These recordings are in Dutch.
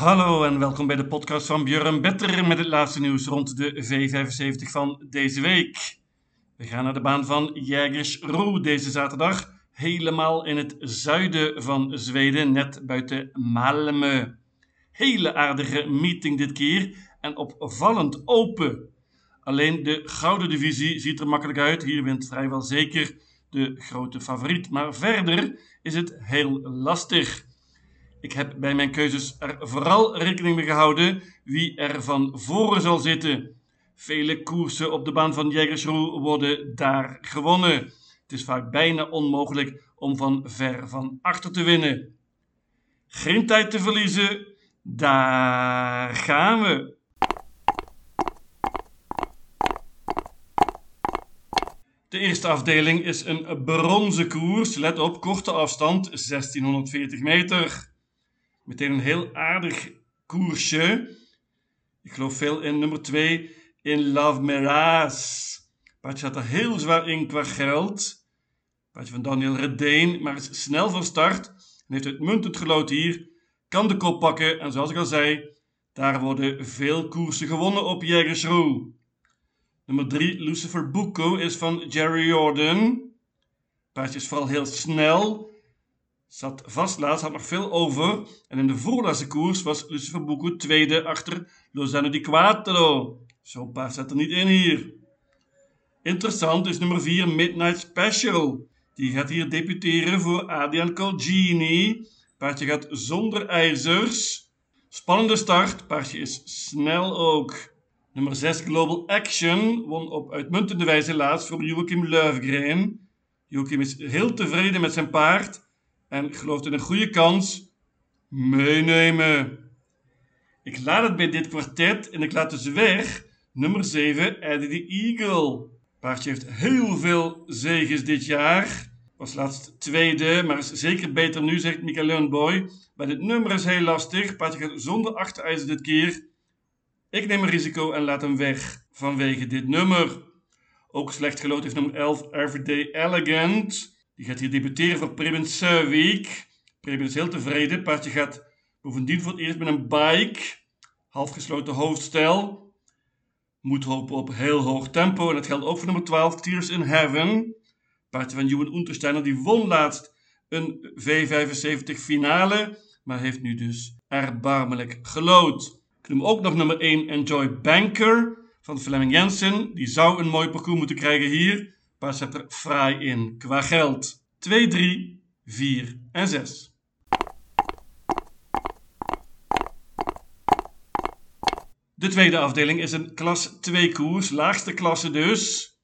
Hallo en welkom bij de podcast van Björn Better met het laatste nieuws rond de V75 van deze week. We gaan naar de baan van Jägersro deze zaterdag, helemaal in het zuiden van Zweden, net buiten Malmö. Hele aardige meeting dit keer en opvallend open. Alleen de gouden divisie ziet er makkelijk uit. Hier wint vrijwel zeker de grote favoriet. Maar verder is het heel lastig. Ik heb bij mijn keuzes er vooral rekening mee gehouden wie er van voren zal zitten. Vele koersen op de baan van Jägersro worden daar gewonnen. Het is vaak bijna onmogelijk om van ver van achter te winnen. Geen tijd te verliezen, daar gaan we. De eerste afdeling is een bronzen koers. Let op, korte afstand, 1640 meter. Meteen een heel aardig koersje. Ik geloof veel in nummer 2 in Love Miraz. Paardje gaat er heel zwaar in qua geld. Paardje van Daniel Redeen, maar is snel van start. En heeft uitmuntend gelood hier. Kan de kop pakken. En zoals ik al zei, daar worden veel koersen gewonnen op Jägersro. Nummer 3, Lucifer Bucco, is van Jerry Jordan. Paardje is vooral heel snel. Zat vast laatst, had nog veel over. En in de voorlaatste koers was Lucifer Bucco tweede achter Lozano di Quattro. Zo'n paard zat er niet in hier. Interessant is nummer 4 Midnight Special. Die gaat hier debuteren voor Adrian Colgini. Paardje gaat zonder ijzers. Spannende start. Paardje is snel ook. Nummer 6 Global Action won op uitmuntende wijze laatst voor Joachim Löfgren. Joachim is heel tevreden met zijn paard en gelooft in een goede kans. Meenemen. Ik laat het bij dit kwartet en ik laat dus weg nummer 7 Eddie the Eagle. Paardje heeft heel veel zegens dit jaar. Was laatst tweede, maar is zeker beter nu, zegt Mika Lundboy. Bij dit nummer is heel lastig. Paardje gaat zonder achterijzer dit keer. Ik neem een risico en laat hem weg vanwege dit nummer. Ook slecht geloot heeft nummer 11 Everyday Elegant. Die gaat hier debuteren voor Preben Week. Preben is heel tevreden. Paardje gaat bovendien voor het eerst met een bike. Halfgesloten hoofdstel. Moet hopen op heel hoog tempo. En dat geldt ook voor nummer 12 Tears in Heaven. Paardje van Juwen Untersteiner. Die won laatst een V75 finale. Maar heeft nu dus erbarmelijk gelood. Ik noem ook nog nummer 1 Enjoy Banker van Fleming Jensen. Die zou een mooi parcours moeten krijgen hier. Paar zet er fraai in qua geld. 2, 3, 4 en 6. De tweede afdeling is een klas 2 koers, laagste klasse dus.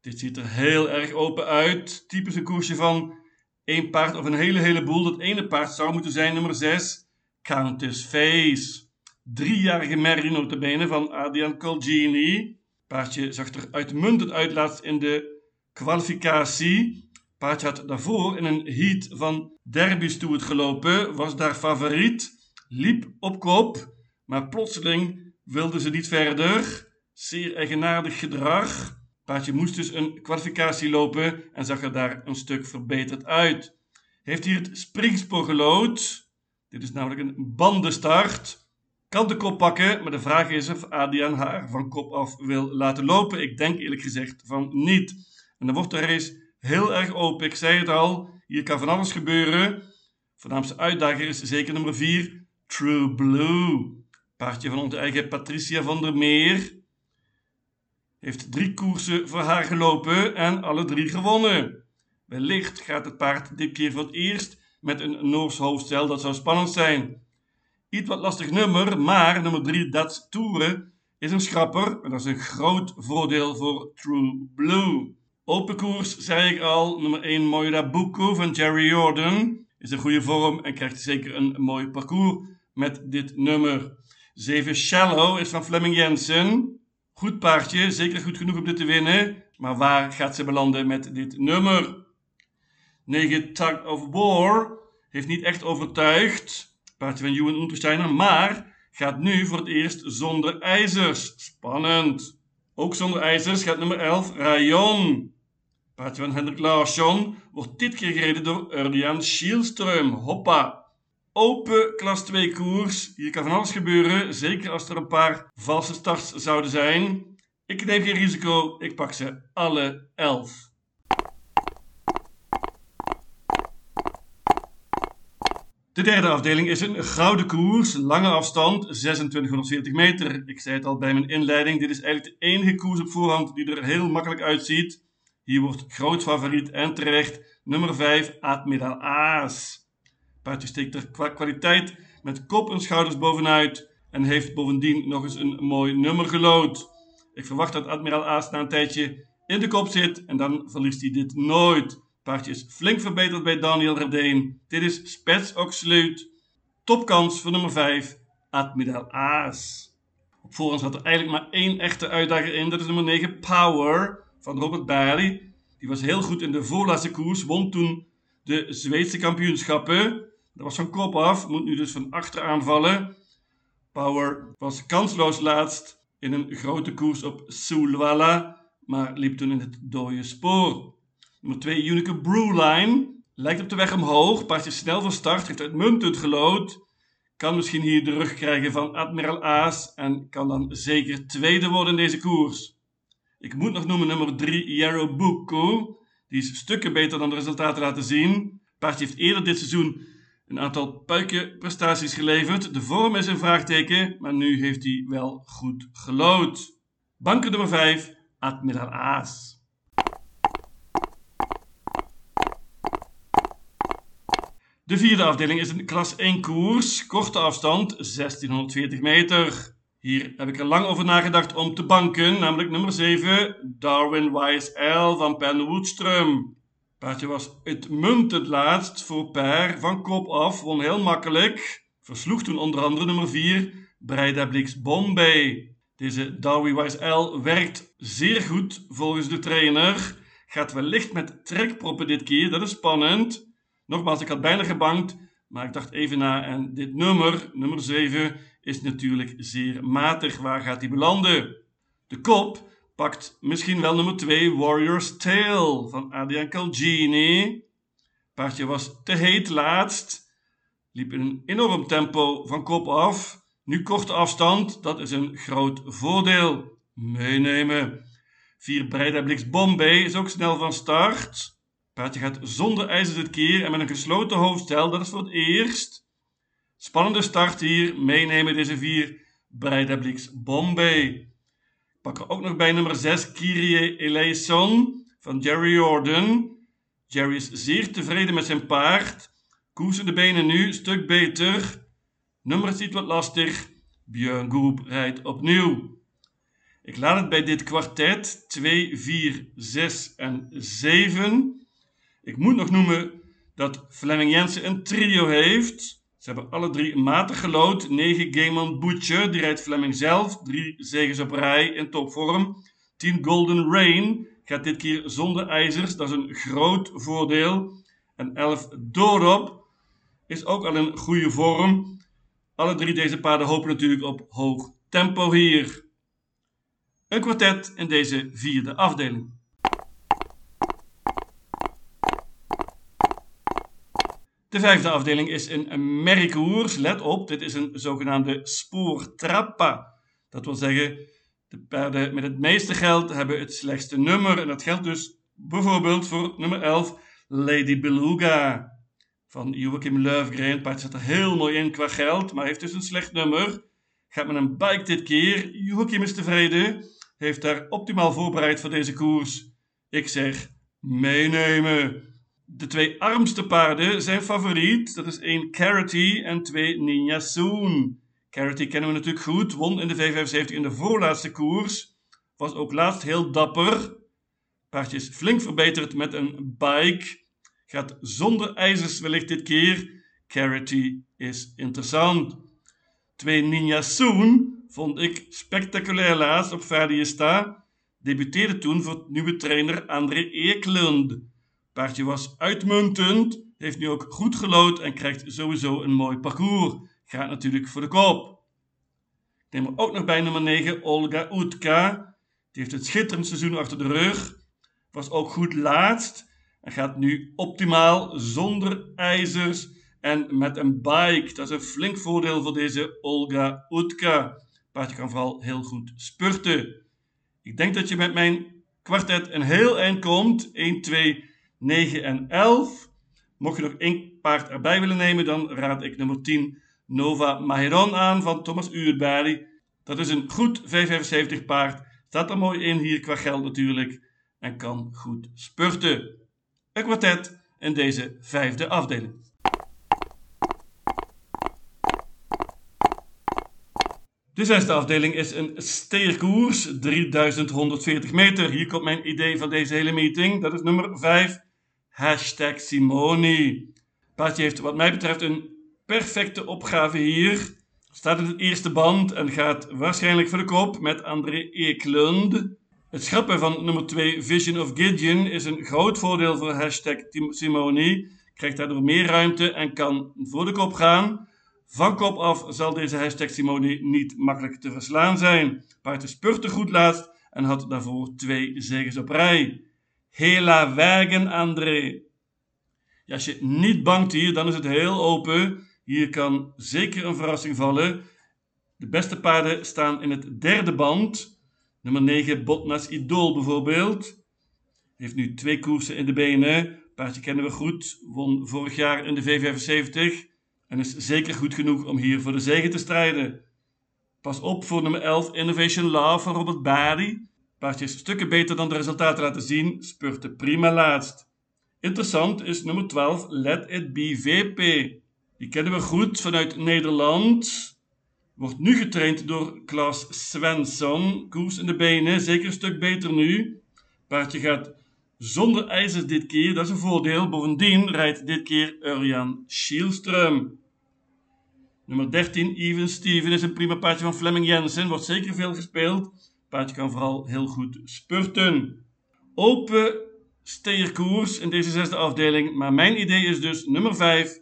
Dit ziet er heel erg open uit. Typisch koersje van één paard of een hele heleboel. Dat ene paard zou moeten zijn nummer 6, Countess Face. Driejarige Mary notabene van Adrian Colgini. Paardje zag er uitmuntend uit laatst in de kwalificatie. Paardje had daarvoor in een heat van derbies toe het gelopen, was daar favoriet, liep op kop, maar plotseling wilde ze niet verder. Zeer eigenaardig gedrag. Paardje moest dus een kwalificatie lopen en zag er daar een stuk verbeterd uit. Heeft hier het springspoor gelood. Dit is namelijk een bandenstart. Kan de kop pakken, maar de vraag is of Adriaan haar van kop af wil laten lopen. Ik denk eerlijk gezegd van niet. En dan wordt de race heel erg open. Ik zei het al, hier kan van alles gebeuren. Voornaamste uitdager is zeker nummer 4, True Blue. Paardje van onze eigen Patricia van der Meer. Heeft drie koersen voor haar gelopen en alle drie gewonnen. Wellicht gaat het paard dit keer voor het eerst met een Noors hoofdstel. Dat zou spannend zijn. Iets wat lastig nummer, maar nummer 3, Dat Toeren, is een schrapper. En dat is een groot voordeel voor True Blue. Open koers, zei ik al, nummer 1 Moira Buku van Jerry Jordan. Is een goede vorm en krijgt zeker een mooi parcours met dit nummer. 7 Shallow is van Fleming Jensen. Goed paardje, zeker goed genoeg om dit te winnen. Maar waar gaat ze belanden met dit nummer? 9 Tug of War heeft niet echt overtuigd. Paardje van Ewan Untersteiner, maar gaat nu voor het eerst zonder ijzers. Spannend. Ook zonder ijzers gaat nummer 11 Rayon. Paardje van Hendrik Larsson wordt dit keer gereden door Örjan Schielström. Hoppa. open klas 2 koers. Hier kan van alles gebeuren, zeker als er een paar valse starts zouden zijn. Ik neem geen risico, ik pak ze alle 11. De derde afdeling is een gouden koers, lange afstand, 2640 meter. Ik zei het al bij mijn inleiding, dit is eigenlijk de enige koers op voorhand die er heel makkelijk uitziet. Hier wordt groot favoriet en terecht nummer 5 Admiral Aas. Paardje steekt er qua kwaliteit met kop en schouders bovenuit en heeft bovendien nog eens een mooi nummer gelood. Ik verwacht dat Admiral Aas na een tijdje in de kop zit en dan verliest hij dit nooit. Paardje is flink verbeterd bij Daniel Redeen. Dit is Spets Oxluit. Topkans voor nummer 5, Admiral Aas. Op voorhand zat er eigenlijk maar één echte uitdager in. Dat is nummer 9, Power van Robert Bailey. Die was heel goed in de voorlaatste koers. Won toen de Zweedse kampioenschappen. Dat was van kop af. Moet nu dus van achter aanvallen. Power was kansloos laatst in een grote koers op Sulwala. Maar liep toen in het dode spoor. Nummer 2, Unique Brewline. Lijkt op de weg omhoog. Paardje snel van start. Heeft uitmuntend gelood. Kan misschien hier de rug krijgen van Admiral Aas. En kan dan zeker tweede worden in deze koers. Ik moet nog noemen nummer 3, Yarobuku. Die is stukken beter dan de resultaten laten zien. Paardje heeft eerder dit seizoen een aantal puikenprestaties geleverd. De vorm is een vraagteken, maar nu heeft hij wel goed gelood. Banken nummer 5, Admiral Aas. De vierde afdeling is een klas 1 koers, korte afstand, 1640 meter. Hier heb ik er lang over nagedacht om te banken, namelijk nummer 7, Darwin Wise L van Ben Woodstrom. Paardje was uitmuntend laatst voor Per, van kop af, won heel makkelijk. Versloeg toen onder andere nummer 4, Breida Blix Bombay. Deze Darwin Wise L werkt zeer goed volgens de trainer. Gaat wellicht met trekproppen dit keer, dat is spannend. Nogmaals, ik had bijna gebankt, maar ik dacht even na en dit nummer, nummer 7, is natuurlijk zeer matig. Waar gaat hij belanden? De kop pakt misschien wel nummer 2, Warrior's Tale van Adrian Calgini. Paardje was te heet laatst. Liep in een enorm tempo van kop af. Nu korte afstand, dat is een groot voordeel. Meenemen. 4 Breida Blix Bombay is ook snel van start. Paardje gaat zonder ijzers dit keer en met een gesloten hoofdstel. Dat is voor het eerst. Spannende start hier. Meenemen deze vier. Breidablix Bombay. Ik pak er ook nog bij nummer 6 Kyrie Eleison van Jerry Jordan. Jerry is zeer tevreden met zijn paard. Koersen de benen nu stuk beter. Nummer is iets wat lastig. Björn Goep rijdt opnieuw. Ik laat het bij dit kwartet 2, 4, 6 en 7. Ik moet nog noemen dat Fleming Jensen een trio heeft. Ze hebben alle drie matig gelood. 9 Gaiman Butcher, die rijdt Fleming zelf. 3 zegens op rij in topvorm. 10 Golden Rain gaat dit keer zonder ijzers. Dat is een groot voordeel. En 11 Doorop is ook al in goede vorm. Alle drie deze paarden hopen natuurlijk op hoog tempo hier. Een kwartet in deze vierde afdeling. De vijfde afdeling is een merkkoers. Let op, dit is een zogenaamde spoortrappa. Dat wil zeggen, de paarden met het meeste geld hebben het slechtste nummer. En dat geldt dus bijvoorbeeld voor nummer 11, Lady Beluga. Van Joachim Löfgren. Het paard zit er heel mooi in qua geld, maar heeft dus een slecht nummer. Gaat met een bike dit keer. Joachim is tevreden. Heeft daar optimaal voorbereid voor deze koers. Ik zeg, meenemen. De twee armste paarden zijn favoriet. Dat is één Carity en twee Ninja Soon. Carity kennen we natuurlijk goed. Won in de V75 in de voorlaatste koers. Was ook laatst heel dapper. Paardje is flink verbeterd met een bike. Gaat zonder ijzers wellicht dit keer. Carity is interessant. Twee Ninja Soon vond ik spectaculair laatst op Sta. Debuteerde toen voor nieuwe trainer André Eklund. Paardje was uitmuntend, heeft nu ook goed gelood en krijgt sowieso een mooi parcours. Gaat natuurlijk voor de kop. Ik neem er ook nog bij nummer 9 Olga Utka. Die heeft het schitterend seizoen achter de rug. Was ook goed laatst en gaat nu optimaal zonder ijzers en met een bike. Dat is een flink voordeel voor deze Olga Utka. Paardje kan vooral heel goed spurten. Ik denk dat je met mijn kwartet een heel eind komt. 1, 2, 9 en 11. Mocht je nog één paard erbij willen nemen, dan raad ik nummer 10 Nova Maheron aan van Thomas Uurberry. Dat is een goed 575 paard. Staat er mooi in hier qua geld natuurlijk. En kan goed spurten. Een kwartet in deze vijfde afdeling. De zesde afdeling is een steerkoers, 3140 meter. Hier komt mijn idee van deze hele meeting. Dat is nummer 5, hashtag Simoni. Paardje heeft wat mij betreft een perfecte opgave hier. Staat in het eerste band en gaat waarschijnlijk voor de kop met André Eklund. Het schrappen van nummer 2 Vision of Gideon is een groot voordeel voor hashtag Simoni. Krijgt daardoor meer ruimte en kan voor de kop gaan. Van kop af zal deze hashtag Simoni niet makkelijk te verslaan zijn. Paard spurte goed laatst en had daarvoor twee zegens op rij. Hela wagen André. Ja, als je niet bangt hier, dan is het heel open. Hier kan zeker een verrassing vallen. De beste paarden staan in het derde band. Nummer 9, Botnas Idol bijvoorbeeld. Heeft nu twee koersen in de benen. Paardje kennen we goed. Won vorig jaar in de V75. En is zeker goed genoeg om hier voor de zegen te strijden. Pas op voor nummer 11, Innovation Love van Robert Bari. Paardje is stukken beter dan de resultaten laten zien. Spurte prima laatst. Interessant is nummer 12, Let It Be VP. Die kennen we goed vanuit Nederland. Wordt nu getraind door Klaas Svensson. Koers in de benen, zeker een stuk beter nu. Paardje gaat zonder ijzers dit keer, dat is een voordeel. Bovendien rijdt dit keer Urjan Schielström. Nummer 13, Even Steven, is een prima paardje van Fleming Jensen. Wordt zeker veel gespeeld. Paardje kan vooral heel goed spurten. Open steerkoers in deze zesde afdeling. Maar mijn idee is dus nummer 5,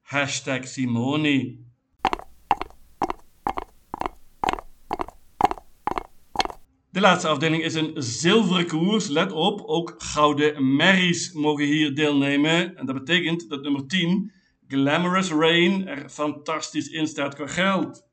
hashtag Simoni. De laatste afdeling is een zilveren koers. Let op, ook gouden merries mogen hier deelnemen. En dat betekent dat nummer 10, Glamorous Rain, er fantastisch in staat qua geld.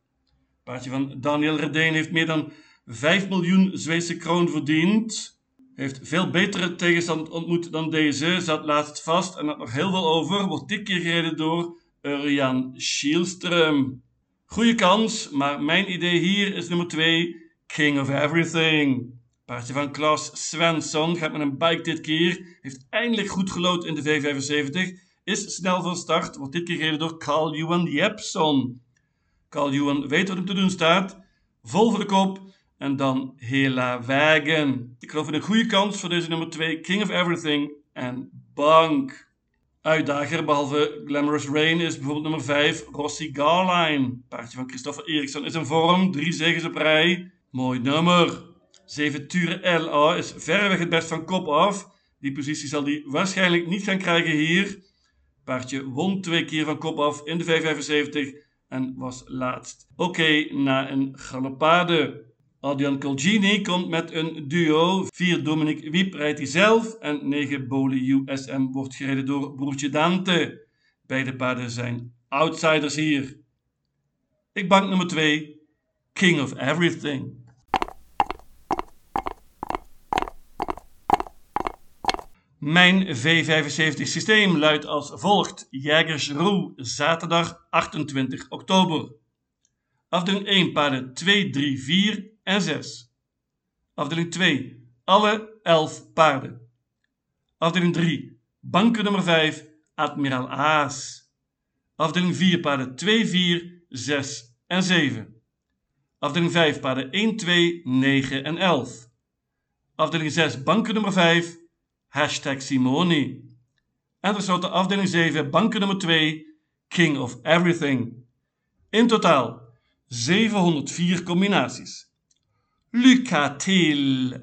Paardje van Daniel Redeen heeft meer dan 5 miljoen Zweedse kroon verdiend. Heeft veel betere tegenstand ontmoet dan deze. Zat laatst vast en had nog heel veel over. Wordt dit keer gereden door Urjan Schielström. Goeie kans, maar mijn idee hier is nummer 2. King of Everything. Paardje van Klaas Svensson gaat met een bike dit keer. Heeft eindelijk goed gelood in de V75. Is snel van start. Wordt dit keer gereden door Carl Johan Jepson. Carl Johan weet wat hem te doen staat. Vol voor de kop. En dan Hela Wagen. Ik geloof in een goede kans voor deze nummer 2. King of Everything. En Bank. Uitdager, behalve Glamorous Rain, is bijvoorbeeld nummer 5 Rossi Garline. Paardje van Christopher Eriksson is in vorm. Drie zegens op rij. Mooi nummer. 7 Ture LA is verreweg het best van kop af. Die positie zal hij waarschijnlijk niet gaan krijgen hier. Paardje won twee keer van kop af in de 575 en was laatst. Oké, na een galoppade. Adrian Colgini komt met een duo. 4 Dominic Wiep rijdt hij zelf en 9 Boli USM wordt gereden door broertje Dante. Beide paarden zijn outsiders hier. Ik bank nummer 2, King of Everything. Mijn V75 systeem luidt als volgt. Jägersroe, zaterdag 28 oktober. Afdeling 1, paarden 2, 3, 4 en 6. Afdeling 2, alle 11 paarden. Afdeling 3, banken nummer 5, Admiraal Aas. Afdeling 4, paarden 2, 4, 6 en 7. Afdeling 5, paarden 1, 2, 9 en 11. Afdeling 6, banken nummer 5, hashtag Simoni. En tenslotte afdeling 7, banken nummer 2, King of Everything. In totaal 704 combinaties. Lycka till!